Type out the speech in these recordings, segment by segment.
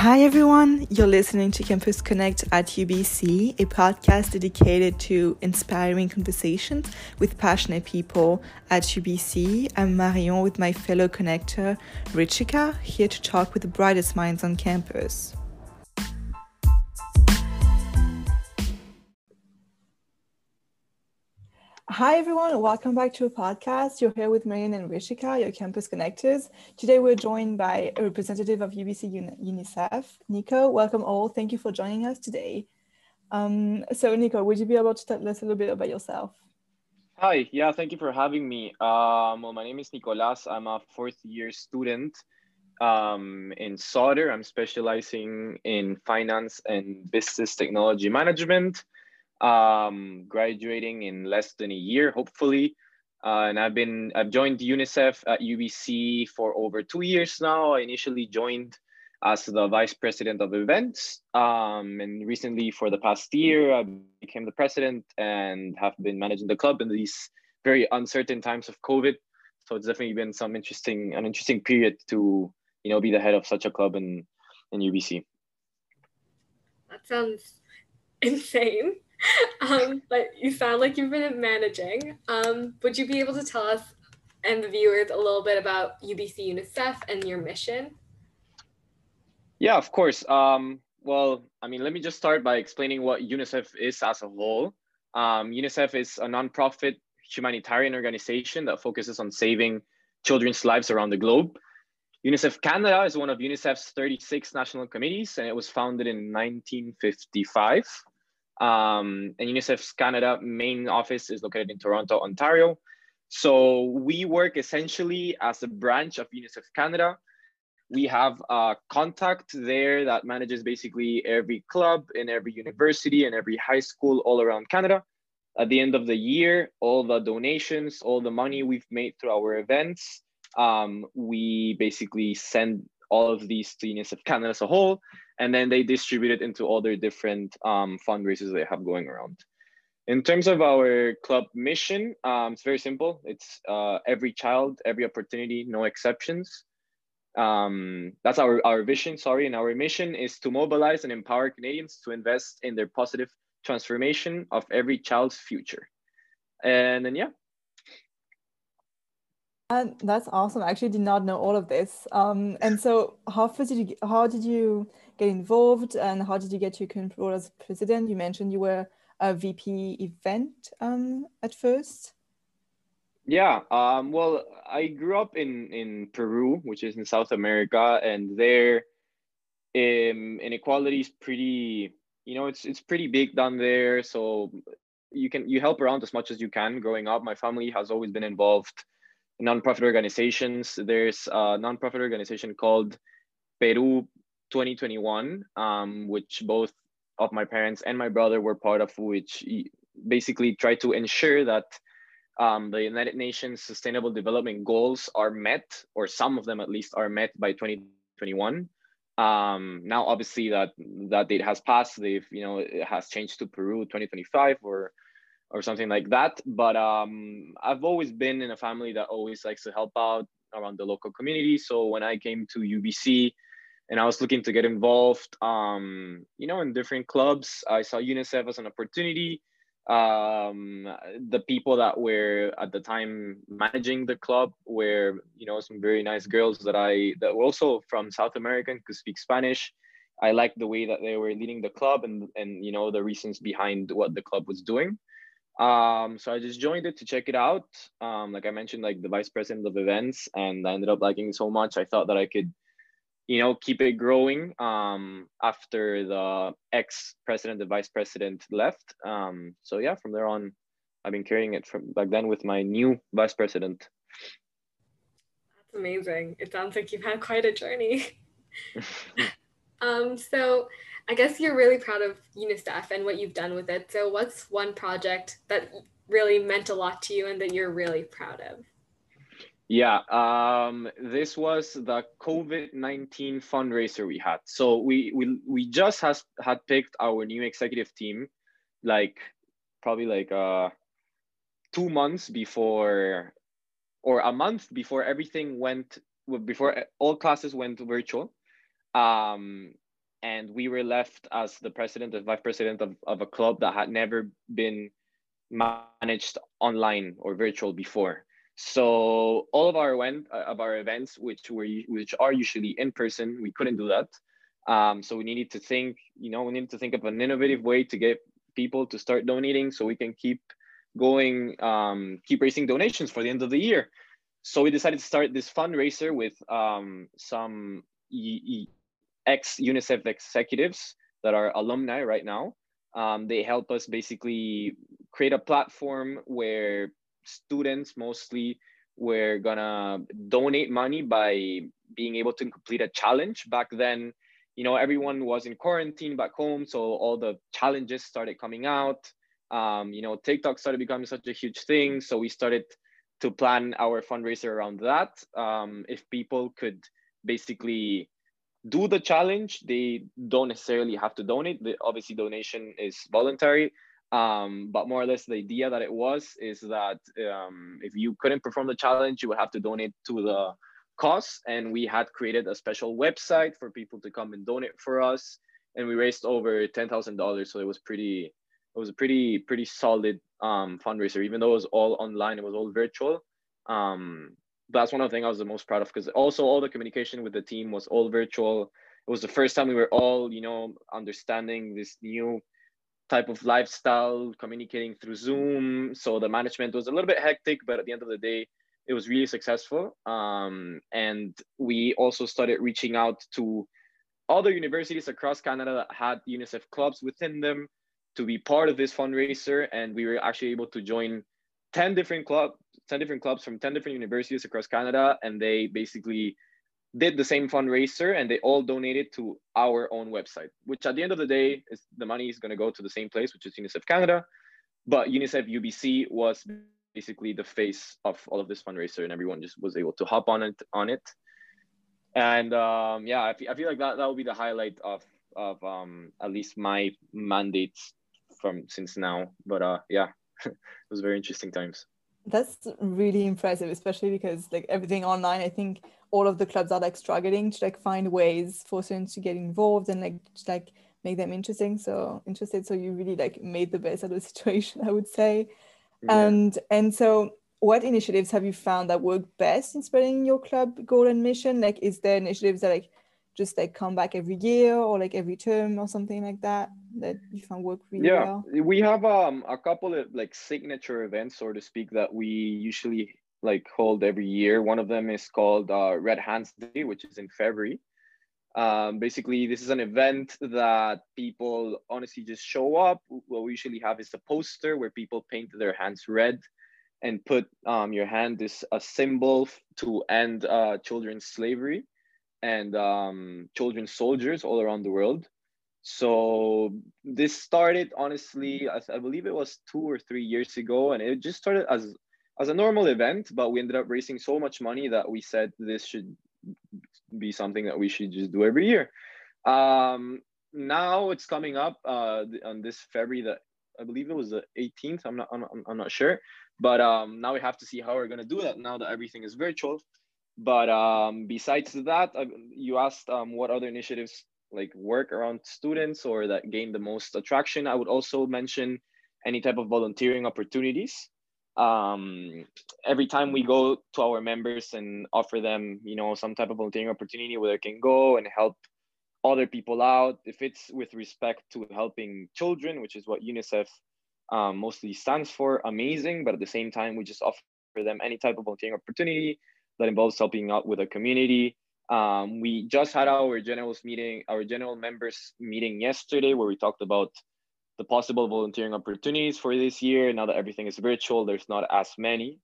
Hi, everyone. You're listening to Campus Connect at UBC, a podcast dedicated to inspiring conversations with passionate people at UBC. I'm Marion with my fellow connector, Rishika, here to talk with the brightest minds on campus. Hi, everyone. Welcome back to a podcast. You're here with Marion and Rishika, your campus connectors. Today, we're joined by a representative of UBC UNICEF, Nico. Welcome all. Thank you for joining us today. Um, so, Nico, would you be able to tell us a little bit about yourself? Hi. Yeah, thank you for having me. Um, well, my name is Nicolas. I'm a fourth year student um, in Sauder. I'm specializing in finance and business technology management um, graduating in less than a year, hopefully. Uh, and I've been I've joined UNICEF at UBC for over two years now. I initially joined as the vice president of events, um, and recently for the past year I became the president and have been managing the club in these very uncertain times of COVID. So it's definitely been some interesting an interesting period to you know be the head of such a club in in UBC. That sounds insane. um, but you sound like you've been managing. Um, would you be able to tell us and the viewers a little bit about UBC UNICEF and your mission? Yeah, of course. Um, well, I mean, let me just start by explaining what UNICEF is as a whole. Um, UNICEF is a nonprofit humanitarian organization that focuses on saving children's lives around the globe. UNICEF Canada is one of UNICEF's 36 national committees, and it was founded in 1955. Um, and UNICEF's Canada main office is located in Toronto, Ontario. So we work essentially as a branch of UNICEF Canada. We have a contact there that manages basically every club in every university and every high school all around Canada. At the end of the year, all the donations, all the money we've made through our events, um, we basically send all of these to UNICEF Canada as a whole and then they distribute it into all their different um, fundraisers they have going around. In terms of our club mission, um, it's very simple. It's uh, every child, every opportunity, no exceptions. Um, that's our, our vision, sorry. And our mission is to mobilize and empower Canadians to invest in their positive transformation of every child's future. And then, yeah, and that's awesome. I actually did not know all of this. Um, and so, how did you how did you get involved, and how did you get your current role as president? You mentioned you were a VP event um, at first. Yeah. Um, well, I grew up in in Peru, which is in South America, and there, um, inequality is pretty. You know, it's it's pretty big down there. So you can you help around as much as you can. Growing up, my family has always been involved nonprofit organizations. There's a nonprofit organization called Peru 2021, um, which both of my parents and my brother were part of, which basically try to ensure that um, the United Nations Sustainable Development Goals are met, or some of them at least are met by 2021. Um, now, obviously, that that date has passed. They've, you know, it has changed to Peru 2025 or or something like that. But um, I've always been in a family that always likes to help out around the local community. So when I came to UBC and I was looking to get involved, um, you know, in different clubs, I saw UNICEF as an opportunity. Um, the people that were at the time managing the club were, you know, some very nice girls that I that were also from South America and could speak Spanish. I liked the way that they were leading the club and and you know the reasons behind what the club was doing. Um, so I just joined it to check it out. Um, like I mentioned, like the vice president of events, and I ended up liking it so much. I thought that I could, you know, keep it growing. Um, after the ex president, the vice president left. Um, so yeah, from there on, I've been carrying it from back then with my new vice president. That's amazing. It sounds like you've had quite a journey. um, so I guess you're really proud of UNICEF and what you've done with it. So, what's one project that really meant a lot to you and that you're really proud of? Yeah, um, this was the COVID nineteen fundraiser we had. So we we we just has had picked our new executive team, like probably like uh two months before, or a month before everything went before all classes went virtual. Um, and we were left as the president and vice president of, of a club that had never been managed online or virtual before. So all of our event, uh, of our events, which were which are usually in person, we couldn't do that. Um, so we needed to think, you know, we needed to think of an innovative way to get people to start donating, so we can keep going, um, keep raising donations for the end of the year. So we decided to start this fundraiser with um, some ex UNICEF executives that are alumni right now. Um, they help us basically create a platform where students mostly were gonna donate money by being able to complete a challenge. Back then, you know, everyone was in quarantine back home, so all the challenges started coming out. Um, you know, TikTok started becoming such a huge thing, so we started to plan our fundraiser around that. Um, if people could basically do the challenge, they don't necessarily have to donate. The, obviously, donation is voluntary. Um, but more or less, the idea that it was is that um, if you couldn't perform the challenge, you would have to donate to the cause. And we had created a special website for people to come and donate for us. And we raised over ten thousand dollars, so it was pretty. It was a pretty pretty solid um, fundraiser, even though it was all online. It was all virtual. Um, that's one of the things I was the most proud of because also all the communication with the team was all virtual. It was the first time we were all, you know, understanding this new type of lifestyle, communicating through Zoom. So the management was a little bit hectic, but at the end of the day, it was really successful. Um, and we also started reaching out to other universities across Canada that had UNICEF clubs within them to be part of this fundraiser. And we were actually able to join 10 different clubs 10 different clubs from 10 different universities across Canada, and they basically did the same fundraiser and they all donated to our own website, which at the end of the day is the money is going to go to the same place, which is UNICEF Canada. But UNICEF UBC was basically the face of all of this fundraiser, and everyone just was able to hop on it on it. And um, yeah, I feel, feel like that that will be the highlight of of um, at least my mandates from since now. But uh, yeah, it was very interesting times. That's really impressive, especially because like everything online, I think all of the clubs are like struggling to like find ways for students to get involved and like just, like make them interesting. So interested. So you really like made the best of the situation, I would say. Yeah. And and so what initiatives have you found that work best in spreading your club goal and mission? Like is there initiatives that like just like come back every year or like every term or something like that that you found work really yeah. well? we have um a couple of like signature events so to speak that we usually like hold every year. One of them is called uh, red hands day which is in february. Um, basically this is an event that people honestly just show up. What we usually have is a poster where people paint their hands red and put um, your hand is a symbol to end uh, children's slavery and um, children soldiers all around the world. So this started honestly, I believe it was two or three years ago, and it just started as as a normal event. But we ended up raising so much money that we said this should be something that we should just do every year. Um, now it's coming up uh, on this February that I believe it was the 18th. I'm not I'm, I'm not sure, but um, now we have to see how we're gonna do that now that everything is virtual. But um, besides that, uh, you asked um, what other initiatives like work around students or that gain the most attraction. I would also mention any type of volunteering opportunities. Um, every time we go to our members and offer them, you know, some type of volunteering opportunity where they can go and help other people out, if it's with respect to helping children, which is what UNICEF um, mostly stands for, amazing. But at the same time, we just offer them any type of volunteering opportunity that involves helping out with a community. Um, we just had our generals meeting, our general members meeting yesterday, where we talked about the possible volunteering opportunities for this year. Now that everything is virtual, there's not as many,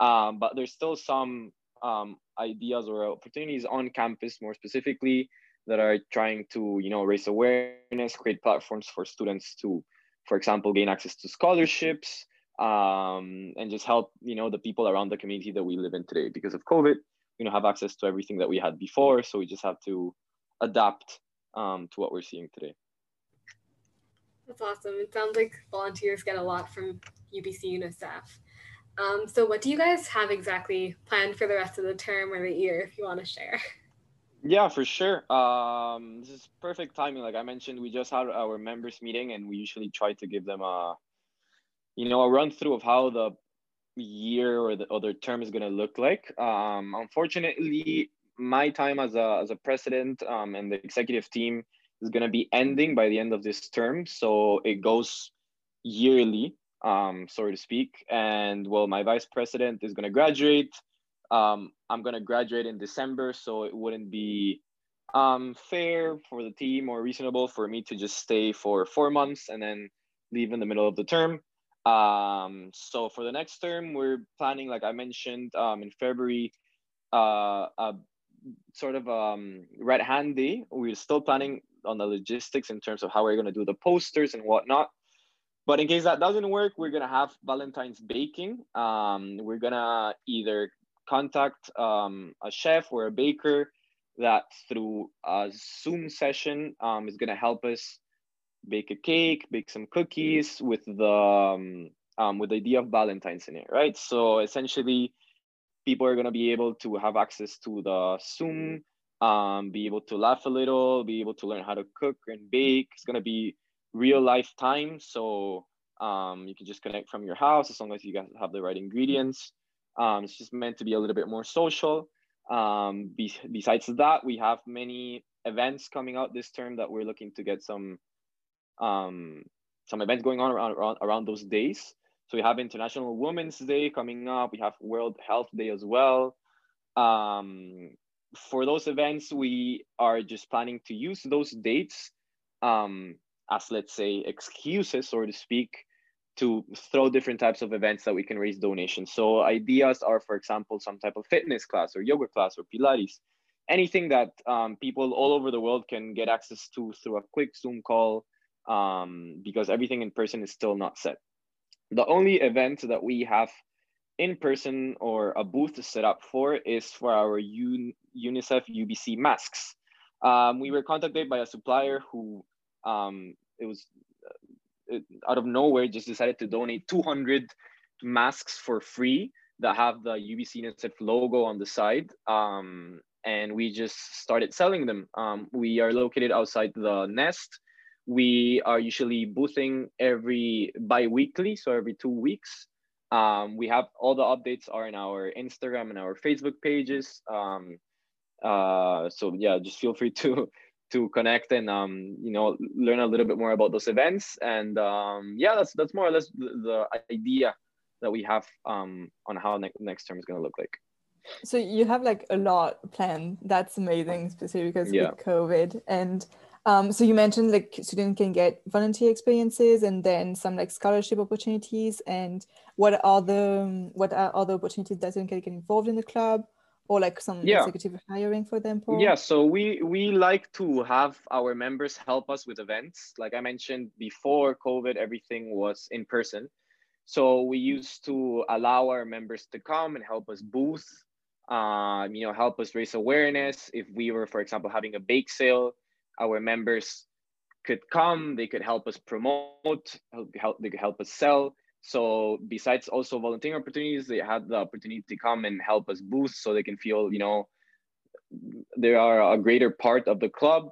um, but there's still some um, ideas or opportunities on campus, more specifically, that are trying to, you know, raise awareness, create platforms for students to, for example, gain access to scholarships, um, and just help you know the people around the community that we live in today. Because of covid we don't have access to everything that we had before so we just have to adapt um, to what we're seeing today. That's awesome. It sounds like volunteers get a lot from ubc unicef um, so what do you guys have exactly planned for the rest of the term or the year if you want to share? Yeah, for sure. Um, this is perfect timing. Like I mentioned, we just had our members meeting, and we usually try to give them a, you know, a run through of how the year or the other term is going to look like. Um, unfortunately, my time as a as a president um, and the executive team is going to be ending by the end of this term, so it goes yearly, um, so to speak. And well, my vice president is going to graduate um, I'm gonna graduate in December, so it wouldn't be um, fair for the team or reasonable for me to just stay for four months and then leave in the middle of the term. Um, so for the next term, we're planning, like I mentioned, um, in February, uh, a sort of um, red hand day. We're still planning on the logistics in terms of how we're gonna do the posters and whatnot. But in case that doesn't work, we're gonna have Valentine's baking. Um, we're gonna either contact um, a chef or a baker that through a Zoom session um, is going to help us bake a cake, bake some cookies with the um, um, with the idea of Valentine's in it, right? So essentially, people are going to be able to have access to the Zoom, um, be able to laugh a little, be able to learn how to cook and bake. It's going to be real life time, so um, you can just connect from your house as long as you guys have the right ingredients. Um, it's just meant to be a little bit more social. Um, be, besides that, we have many events coming out this term that we're looking to get some um, some events going on around, around around those days. So we have International Women's Day coming up. We have World Health Day as well. Um, for those events, we are just planning to use those dates um, as, let's say, excuses, so to speak, to throw different types of events that we can raise donations. So ideas are, for example, some type of fitness class or yoga class or Pilates, anything that um, people all over the world can get access to through a quick Zoom call um, because everything in person is still not set. The only event that we have in person or a booth set up for is for our Un- UNICEF UBC masks. Um, we were contacted by a supplier who um, it was out of nowhere just decided to donate 200 masks for free that have the UBC UNICEF logo on the side. Um, and we just started selling them. Um, we are located outside the nest. We are usually boothing every bi-weekly, so every two weeks. Um, we have all the updates are in our Instagram and our Facebook pages. Um, uh, so yeah, just feel free to to connect and um, you know learn a little bit more about those events and um, yeah that's that's more or less the, the idea that we have um, on how ne- next term is going to look like so you have like a lot planned that's amazing especially because yeah. with covid and um, so you mentioned like students can get volunteer experiences and then some like scholarship opportunities and what are the what are other opportunities that students can get involved in the club or like some yeah. executive hiring for them Paul? yeah so we we like to have our members help us with events like i mentioned before covid everything was in person so we used to allow our members to come and help us booth um, you know help us raise awareness if we were for example having a bake sale our members could come they could help us promote help, they could help us sell so besides also volunteering opportunities, they had the opportunity to come and help us boost so they can feel, you know, they are a greater part of the club.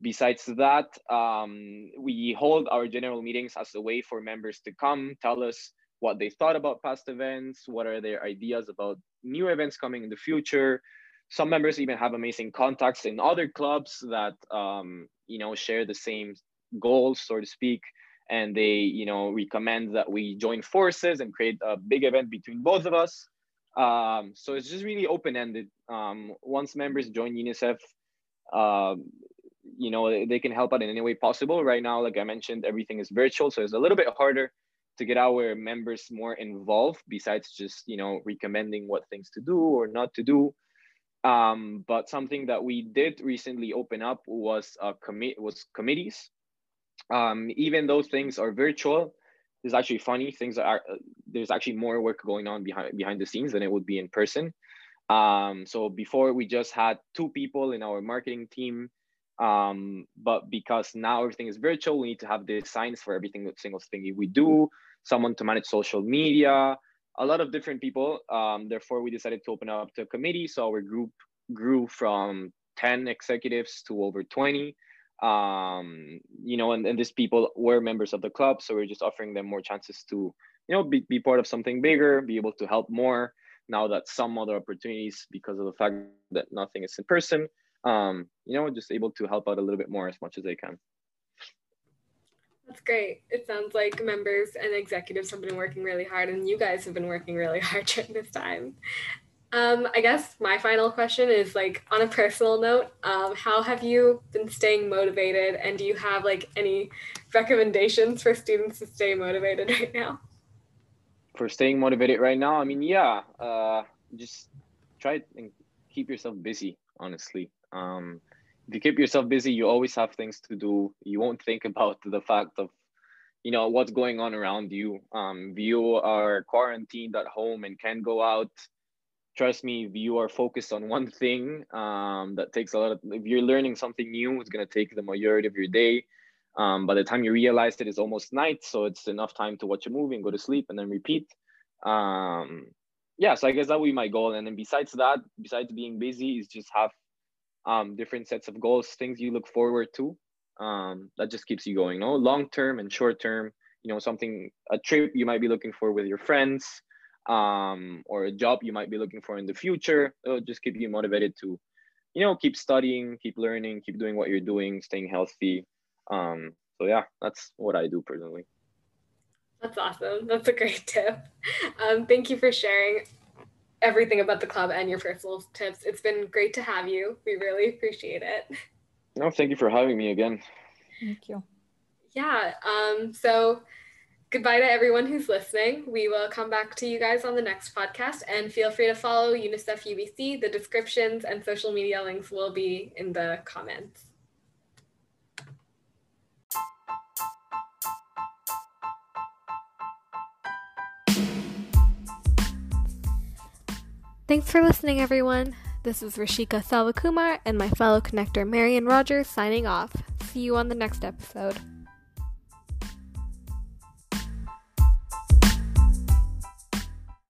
Besides that, um, we hold our general meetings as a way for members to come, tell us what they thought about past events, what are their ideas about new events coming in the future. Some members even have amazing contacts in other clubs that, um, you know, share the same goals, so to speak. And they you know recommend that we join forces and create a big event between both of us. Um, so it's just really open-ended. Um, once members join unicef uh, you know they can help out in any way possible. Right now like i mentioned everything is virtual so it's a little bit harder to get our members more involved besides just you know recommending what things to do or not to do um, but something that we did recently open up was a commit was committees um, even though things are virtual, it's actually funny. Things are there's actually more work going on behind behind the scenes than it would be in person. Um, so before we just had two people in our marketing team, um, but because now everything is virtual, we need to have designs for everything single thing we do. Someone to manage social media, a lot of different people. Um, therefore, we decided to open up to a committee. So our group grew from 10 executives to over 20 um you know and, and these people were members of the club so we're just offering them more chances to you know be, be part of something bigger be able to help more now that some other opportunities because of the fact that nothing is in person um you know just able to help out a little bit more as much as they can that's great it sounds like members and executives have been working really hard and you guys have been working really hard during this time um, I guess my final question is like on a personal note, um, how have you been staying motivated and do you have like any recommendations for students to stay motivated right now? For staying motivated right now, I mean, yeah, uh, just try and keep yourself busy, honestly. Um, if you keep yourself busy, you always have things to do. You won't think about the fact of, you know, what's going on around you. Um, if you are quarantined at home and can't go out, trust me if you are focused on one thing um, that takes a lot of if you're learning something new it's going to take the majority of your day um, by the time you realize it, it is almost night so it's enough time to watch a movie and go to sleep and then repeat um, yeah so i guess that would be my goal and then besides that besides being busy is just have um, different sets of goals things you look forward to um, that just keeps you going no long term and short term you know something a trip you might be looking for with your friends um, or a job you might be looking for in the future. It'll just keep you motivated to, you know, keep studying, keep learning, keep doing what you're doing, staying healthy. Um, so yeah, that's what I do personally. That's awesome. That's a great tip. Um, thank you for sharing everything about the club and your personal tips. It's been great to have you. We really appreciate it. No, thank you for having me again. Thank you. Yeah. Um, so goodbye to everyone who's listening. We will come back to you guys on the next podcast and feel free to follow UNICEF UBC. The descriptions and social media links will be in the comments. Thanks for listening, everyone. This is Rishika Selvakumar and my fellow connector Marion Rogers signing off. See you on the next episode.